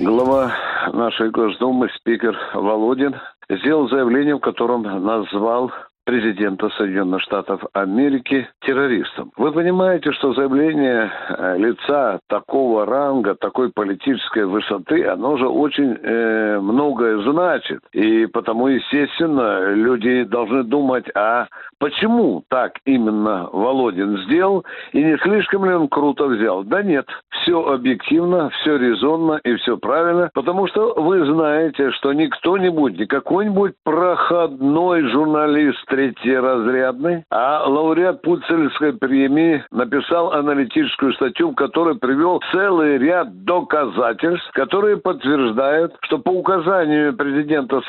Глава нашей Госдумы, спикер Володин, сделал заявление, в котором назвал президента Соединенных Штатов Америки террористом. Вы понимаете, что заявление э, лица такого ранга, такой политической высоты, оно же очень э, многое значит. И потому, естественно, люди должны думать, а почему так именно Володин сделал, и не слишком ли он круто взял. Да нет, все объективно, все резонно и все правильно, потому что вы знаете, что не кто-нибудь, не какой-нибудь проходной журналист третьеразрядный, а лауреат Пуцельской премии написал аналитическую статью, в которой привел целый ряд доказательств, которые подтверждают, что по указанию президента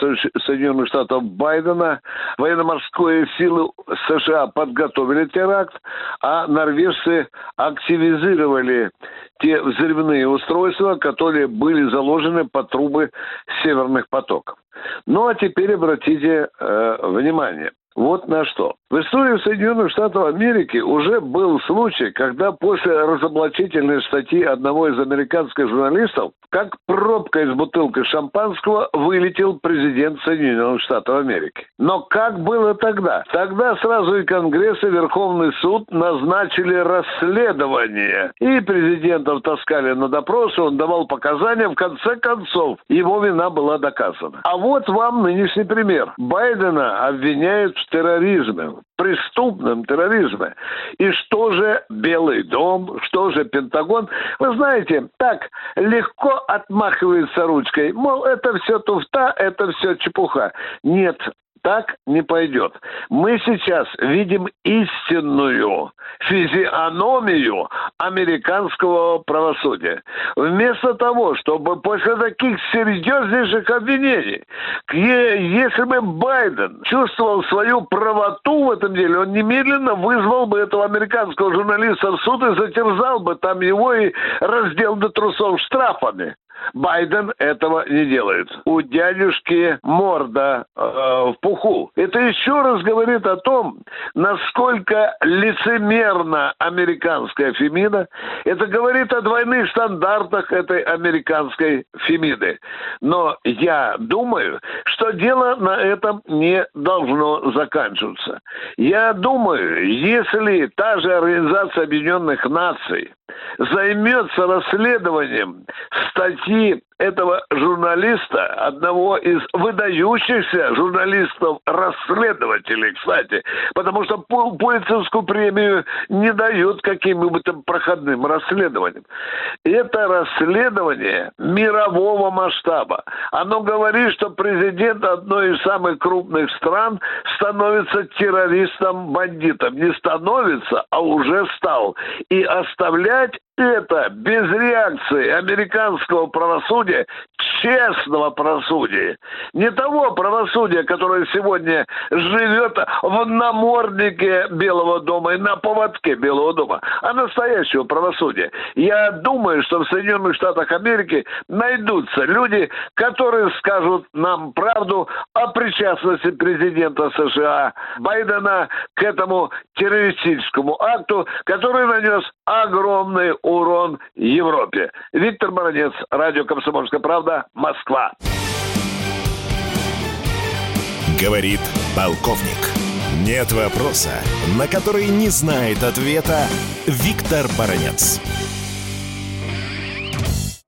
Соединенных Штатов Байдена военно-морские силы США подготовили теракт, а норвежцы активизировали те взрывные устройства, которые были заложены по трубы северных потоков. Ну а теперь обратите э, внимание. Вот на что. В истории Соединенных Штатов Америки уже был случай, когда после разоблачительной статьи одного из американских журналистов, как пробка из бутылки шампанского, вылетел президент Соединенных Штатов Америки. Но как было тогда? Тогда сразу и Конгресс, и Верховный суд назначили расследование. И президентов таскали на допрос, он давал показания. В конце концов, его вина была доказана. А вот вам нынешний пример. Байдена обвиняют в терроризме, преступном терроризме. И что же Белый дом, что же Пентагон? Вы знаете, так легко отмахивается ручкой, мол, это все туфта, это все чепуха. Нет, так не пойдет. Мы сейчас видим истинную физиономию американского правосудия. Вместо того, чтобы после таких серьезнейших обвинений, если бы Байден чувствовал свою правоту в этом деле, он немедленно вызвал бы этого американского журналиста в суд и затерзал бы там его и раздел до трусов штрафами. Байден этого не делает. У дядюшки морда э, в пуху. Это еще раз говорит о том, насколько лицемерна американская фемида. Это говорит о двойных стандартах этой американской фемиды. Но я думаю, что дело на этом не должно заканчиваться. Я думаю, если та же Организация Объединенных Наций займется расследованием статьи этого журналиста, одного из выдающихся журналистов-расследователей, кстати, потому что Пулицерскую премию не дают каким-нибудь проходным расследованиям. Это расследование мирового масштаба. Оно говорит, что президент одной из самых крупных стран становится террористом-бандитом. Не становится, а уже стал. И оставлять это без реакции американского правосудия, честного правосудия, не того правосудия, которое сегодня живет в наморднике Белого дома и на поводке Белого дома, а настоящего правосудия. Я думаю, что в Соединенных Штатах Америки найдутся люди, которые скажут нам правду о причастности президента США Байдена к этому террористическому акту, который нанес огромный урон Европе. Виктор Баранец, радио «Комсомольская правда», Москва. Говорит полковник. Нет вопроса, на который не знает ответа Виктор Баранец.